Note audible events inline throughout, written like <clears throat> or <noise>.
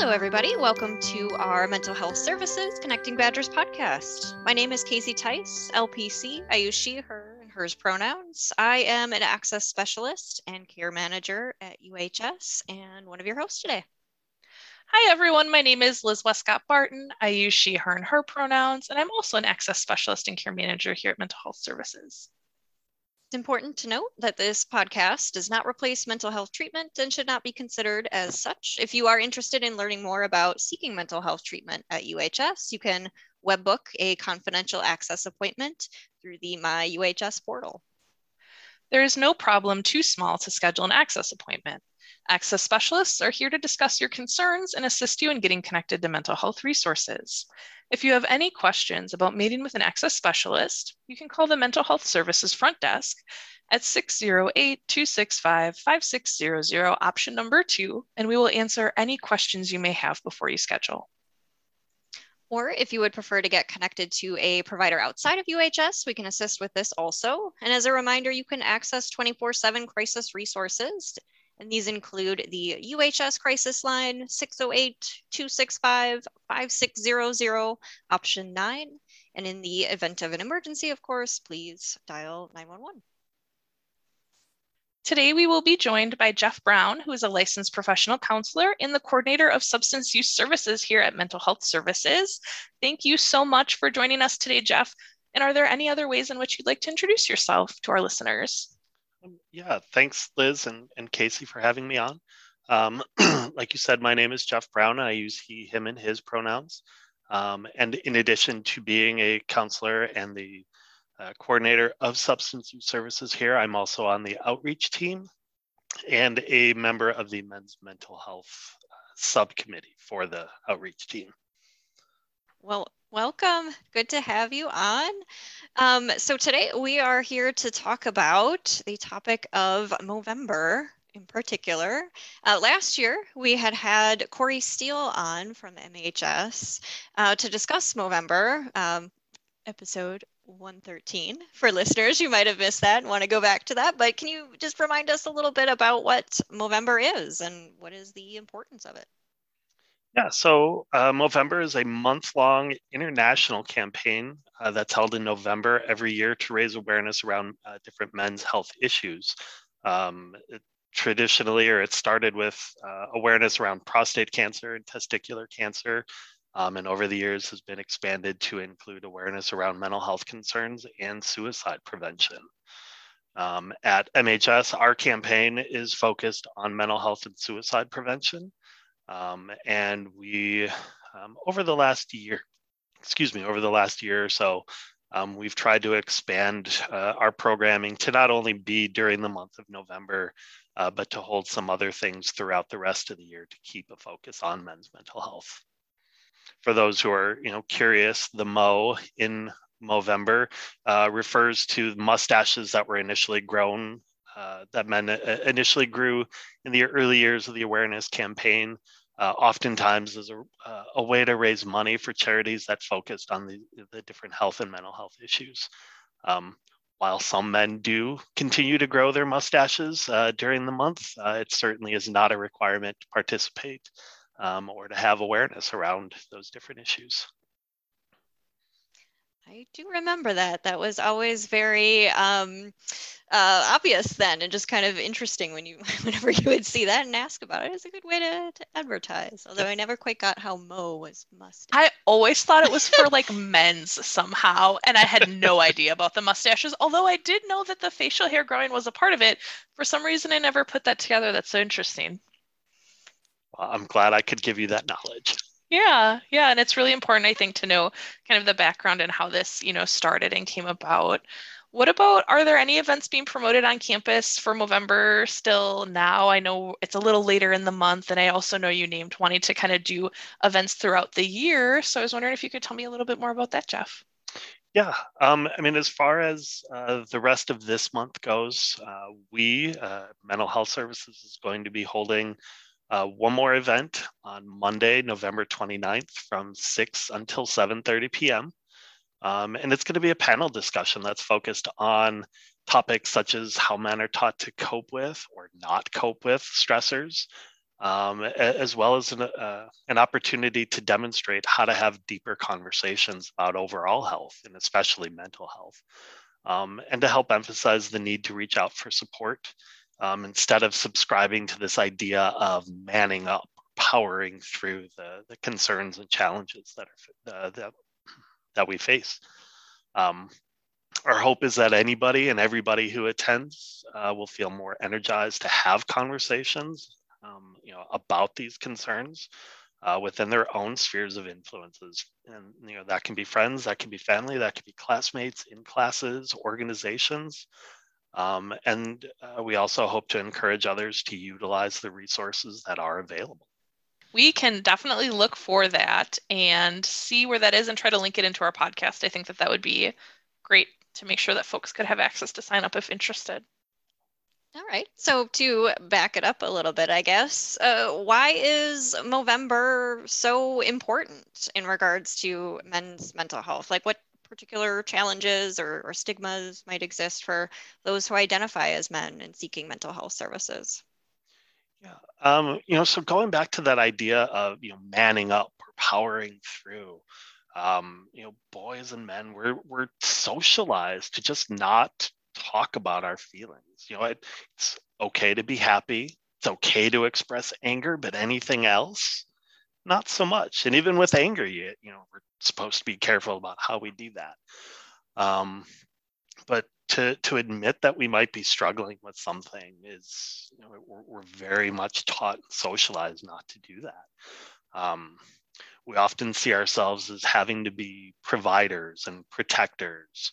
Hello, everybody. Welcome to our Mental Health Services Connecting Badgers podcast. My name is Casey Tice, LPC. I use she, her, and hers pronouns. I am an access specialist and care manager at UHS and one of your hosts today. Hi, everyone. My name is Liz Westcott Barton. I use she, her, and her pronouns, and I'm also an access specialist and care manager here at Mental Health Services. It's important to note that this podcast does not replace mental health treatment and should not be considered as such. If you are interested in learning more about seeking mental health treatment at UHS, you can webbook a confidential access appointment through the My UHS portal. There is no problem too small to schedule an access appointment. Access specialists are here to discuss your concerns and assist you in getting connected to mental health resources. If you have any questions about meeting with an access specialist, you can call the Mental Health Services front desk at 608-265-5600, option number two, and we will answer any questions you may have before you schedule. Or if you would prefer to get connected to a provider outside of UHS, we can assist with this also. And as a reminder, you can access 24-7 crisis resources and these include the UHS crisis line 608 265 5600, option 9. And in the event of an emergency, of course, please dial 911. Today, we will be joined by Jeff Brown, who is a licensed professional counselor and the coordinator of substance use services here at Mental Health Services. Thank you so much for joining us today, Jeff. And are there any other ways in which you'd like to introduce yourself to our listeners? Yeah, thanks, Liz and, and Casey, for having me on. Um, <clears throat> like you said, my name is Jeff Brown. I use he, him, and his pronouns. Um, and in addition to being a counselor and the uh, coordinator of substance use services here, I'm also on the outreach team and a member of the men's mental health uh, subcommittee for the outreach team. Well, welcome. Good to have you on. Um, so today we are here to talk about the topic of Movember in particular. Uh, last year, we had had Corey Steele on from MHS uh, to discuss Movember, um, episode 113 for listeners you might have missed that and want to go back to that. But can you just remind us a little bit about what Movember is and what is the importance of it? Yeah, so uh, Movember is a month long international campaign uh, that's held in November every year to raise awareness around uh, different men's health issues. Um, it, traditionally, or it started with uh, awareness around prostate cancer and testicular cancer, um, and over the years has been expanded to include awareness around mental health concerns and suicide prevention. Um, at MHS, our campaign is focused on mental health and suicide prevention. Um, and we, um, over the last year, excuse me, over the last year or so, um, we've tried to expand uh, our programming to not only be during the month of November, uh, but to hold some other things throughout the rest of the year to keep a focus on men's mental health. For those who are, you know, curious, the Mo in Movember uh, refers to mustaches that were initially grown, uh, that men uh, initially grew in the early years of the awareness campaign uh, oftentimes as a, uh, a, way to raise money for charities that focused on the, the different health and mental health issues. Um, while some men do continue to grow their mustaches uh, during the month, uh, it certainly is not a requirement to participate um, or to have awareness around those different issues. I do remember that. That was always very um, uh, obvious then, and just kind of interesting when you, <laughs> whenever you would see that and ask about it. It's a good way to, to advertise. Although I never quite got how Mo was must. I always thought it was for like men's somehow, and I had no idea about the mustaches. Although I did know that the facial hair growing was a part of it. For some reason, I never put that together. That's so interesting. Well, I'm glad I could give you that knowledge. Yeah, yeah, and it's really important, I think, to know kind of the background and how this, you know, started and came about. What about are there any events being promoted on campus for November still now? I know it's a little later in the month, and I also know you named wanting to kind of do events throughout the year. So I was wondering if you could tell me a little bit more about that, Jeff. Yeah, um, I mean, as far as uh, the rest of this month goes, uh, we, uh, Mental Health Services, is going to be holding uh, one more event on Monday, November 29th from 6 until 7.30 p.m. Um, and it's going to be a panel discussion that's focused on topics such as how men are taught to cope with or not cope with stressors, um, as well as an, uh, an opportunity to demonstrate how to have deeper conversations about overall health and especially mental health, um, and to help emphasize the need to reach out for support um, instead of subscribing to this idea of manning up, powering through the, the concerns and challenges that are uh, that that we face. Um, our hope is that anybody and everybody who attends uh, will feel more energized to have conversations um, you know, about these concerns uh, within their own spheres of influences. And you know, that can be friends, that can be family, that can be classmates in classes, organizations. Um, and uh, we also hope to encourage others to utilize the resources that are available. We can definitely look for that and see where that is and try to link it into our podcast. I think that that would be great to make sure that folks could have access to sign up if interested. All right. So to back it up a little bit, I guess, uh, why is Movember so important in regards to men's mental health? Like, what particular challenges or, or stigmas might exist for those who identify as men and seeking mental health services? Yeah. Um, you know, so going back to that idea of you know manning up or powering through, um, you know, boys and men, we're we're socialized to just not talk about our feelings. You know, it, it's okay to be happy. It's okay to express anger, but anything else, not so much. And even with anger, you, you know, we're supposed to be careful about how we do that. Um, but to to admit that we might be struggling with something is, you know, we're, we're very much taught and socialized not to do that. Um, we often see ourselves as having to be providers and protectors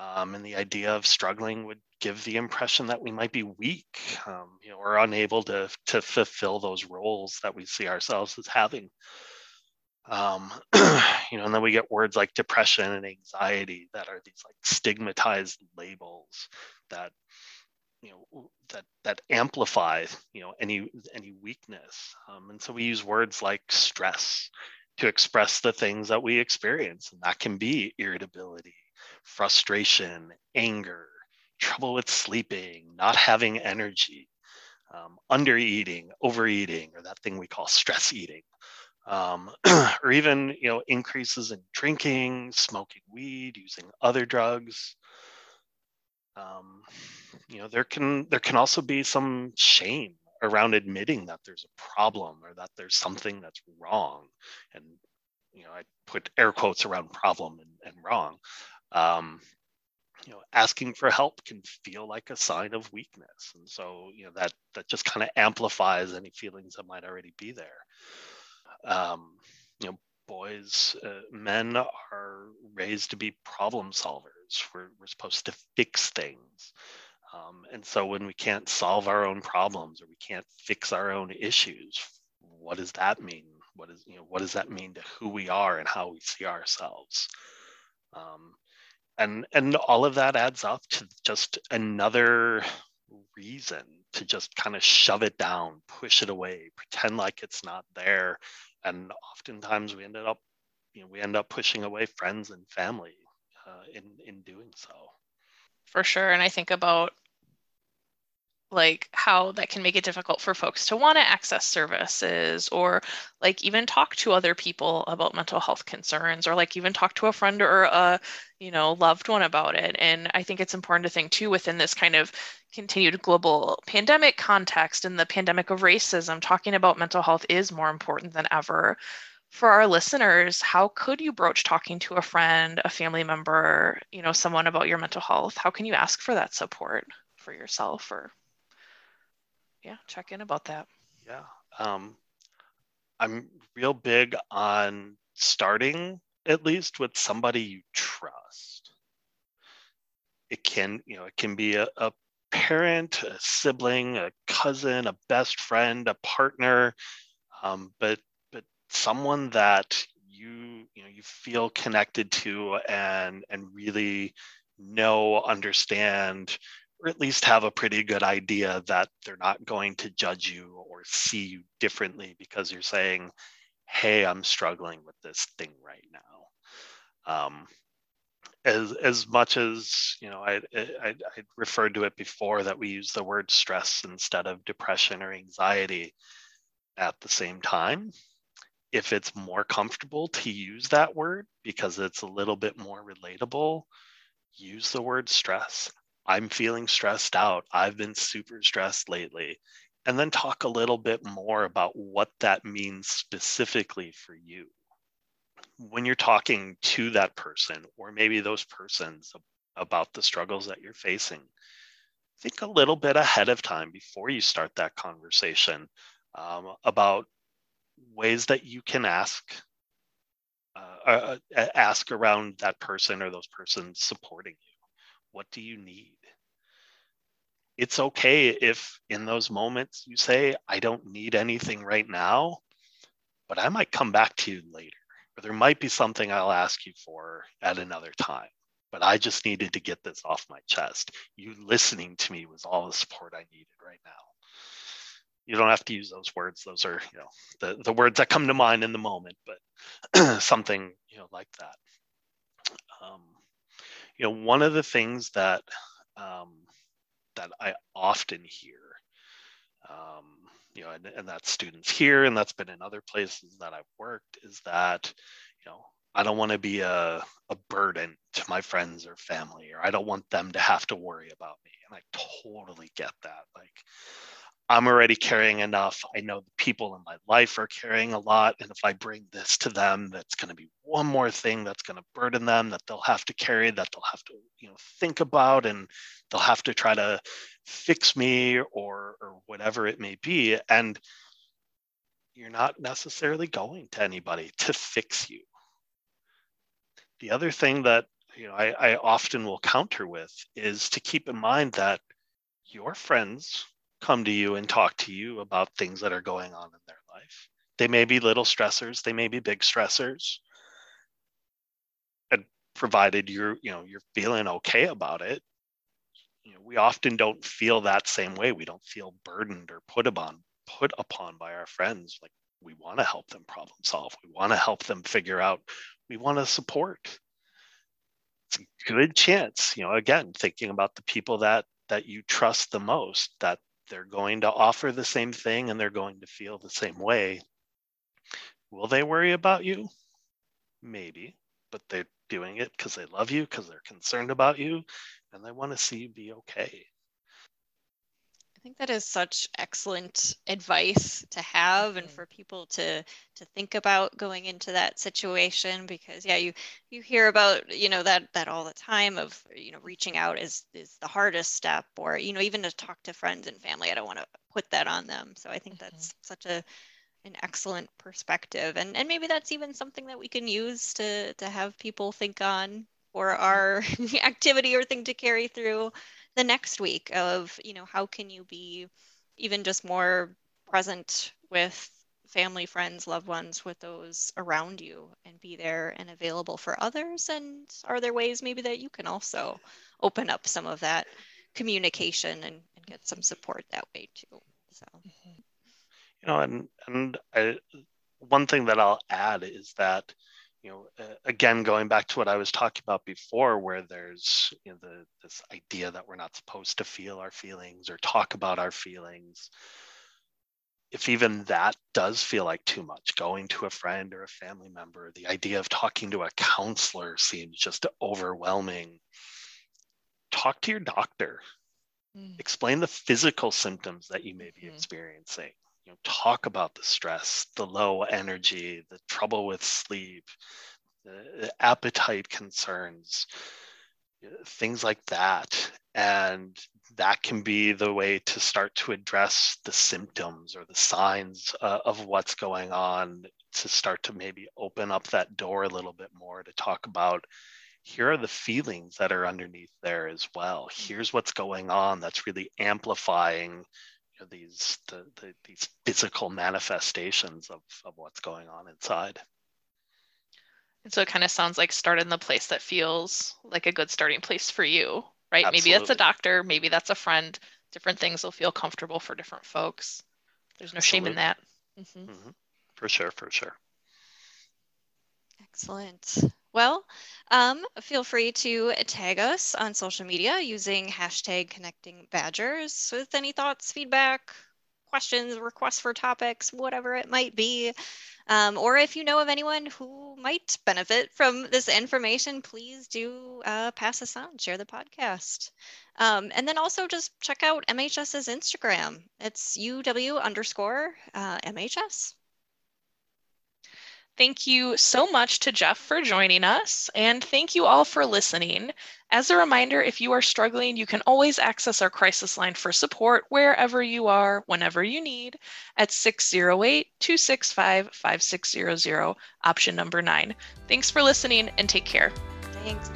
um, and the idea of struggling would give the impression that we might be weak, um, you know, or unable to to fulfill those roles that we see ourselves as having. Um, <clears throat> you know, and then we get words like depression and anxiety that are these like stigmatized labels that you know that that amplify you know any any weakness um, and so we use words like stress to express the things that we experience and that can be irritability frustration, anger, trouble with sleeping, not having energy, um, under eating, overeating, or that thing we call stress eating. Um, <clears throat> or even you know increases in drinking, smoking weed, using other drugs. Um, you know there can there can also be some shame around admitting that there's a problem or that there's something that's wrong, and you know I put air quotes around problem and, and wrong um, you know asking for help can feel like a sign of weakness. And so you know that that just kind of amplifies any feelings that might already be there. Um, you know boys uh, men are raised to be problem solvers. We're, we're supposed to fix things. Um, and so when we can't solve our own problems or we can't fix our own issues what does that mean? What is you know what does that mean to who we are and how we see ourselves? Um, and and all of that adds up to just another reason to just kind of shove it down push it away pretend like it's not there. And oftentimes we ended up you know we end up pushing away friends and family uh, in in doing so. For sure. And i think about like how that can make it difficult for folks to want to access services or like even talk to other people about mental health concerns or like even talk to a friend or a you know loved one about it. And i think it's important to think too within this kind of continued global pandemic context and the pandemic of racism talking about mental health is more important than ever. For our listeners how could you broach talking to a friend a family member you know someone about your mental health? How can you ask for that support for yourself or yeah, check in about that. Yeah. Um, I'm real big on starting at least with somebody you trust. It can, you know, it can be a, a parent, a sibling, a cousin, a best friend, a partner, um, but but someone that you you know you feel connected to and and really know, understand, or at least have a pretty good idea that they're not going to judge you or see you differently because you're saying, hey, I'm struggling with this thing right now. Um, as, as much as you know, I, I, I referred to it before that we use the word stress instead of depression or anxiety. at the same time, if it's more comfortable to use that word because it's a little bit more relatable, use the word stress. I'm feeling stressed out. I've been super stressed lately. And then talk a little bit more about what that means specifically for you. When you're talking to that person, or maybe those persons about the struggles that you're facing, think a little bit ahead of time before you start that conversation um, about ways that you can ask uh, uh, uh, ask around that person or those persons supporting you what do you need it's okay if in those moments you say i don't need anything right now but i might come back to you later or there might be something i'll ask you for at another time but i just needed to get this off my chest. You listening to me was all the support i needed right now. You don't have to use those words. Those are you know the, the words that come to mind in the moment but <clears throat> something you know like that. Um, you know one of the things that um, that i often hear. Um, you know and, and that's students here and that's been in other places that i've worked is that you know i don't want to be a, a burden to my friends or family or i don't want them to have to worry about me and i totally get that like I'm already carrying enough. I know the people in my life are carrying a lot. And if I bring this to them, that's going to be one more thing that's going to burden them that they'll have to carry, that they'll have to, you know, think about and they'll have to try to fix me or or whatever it may be. And you're not necessarily going to anybody to fix you. The other thing that you know I, I often will counter with is to keep in mind that your friends come to you and talk to you about things that are going on in their life. They may be little stressors, they may be big stressors. And provided you're, you know, you're feeling okay about it, you know, we often don't feel that same way. We don't feel burdened or put upon put upon by our friends. Like we want to help them problem solve. We want to help them figure out. We want to support. It's a good chance, you know, again, thinking about the people that that you trust the most, that they're going to offer the same thing and they're going to feel the same way. Will they worry about you? Maybe, but they're doing it because they love you, because they're concerned about you, and they want to see you be okay. I think that is such excellent advice to have and mm-hmm. for people to to think about going into that situation because yeah you you hear about you know that that all the time of you know reaching out is is the hardest step or you know even to talk to friends and family I don't want to put that on them so I think mm-hmm. that's such a an excellent perspective and and maybe that's even something that we can use to to have people think on for mm-hmm. our <laughs> activity or thing to carry through the next week of you know how can you be even just more present with family friends loved ones with those around you and be there and available for others? And are there ways maybe that you can also open up some of that communication and, and get some support that way too so. Mm-hmm. You know and and I, one thing that i'll add is that you know, uh, again, going back to what I was talking about before, where there's you know, the, this idea that we're not supposed to feel our feelings or talk about our feelings. If even that does feel like too much, going to a friend or a family member, the idea of talking to a counselor seems just overwhelming. Talk to your doctor. Mm. Explain the physical symptoms that you may be mm-hmm. experiencing you know, talk about the stress, the low energy, the trouble with sleep, the appetite concerns, things like that. And that can be the way to start to address the symptoms or the signs uh, of what's going on to start to maybe open up that door a little bit more to talk about here are the feelings that are underneath there as well here's what's going on that's really amplifying know, these the, the, these physical manifestations of, of what's going on inside. And so it kind of sounds like start in the place that feels like a good starting place for you, right? Absolutely. Maybe that's a doctor, maybe that's a friend. Different things will feel comfortable for different folks. There's no Absolutely. shame in that. Mm-hmm. Mm-hmm. For sure, for sure. Excellent. Well, um, feel free to tag us on social media using hashtag connecting badgers with any thoughts, feedback, questions, requests for topics, whatever it might be. Um, or if you know of anyone who might benefit from this information, please do uh, pass us on, share the podcast. Um, and then also just check out MHS's Instagram. It's UW underscore uh, MHS. Thank you so much to Jeff for joining us, and thank you all for listening. As a reminder, if you are struggling, you can always access our crisis line for support wherever you are, whenever you need, at 608 265 5600, option number nine. Thanks for listening and take care. Thanks.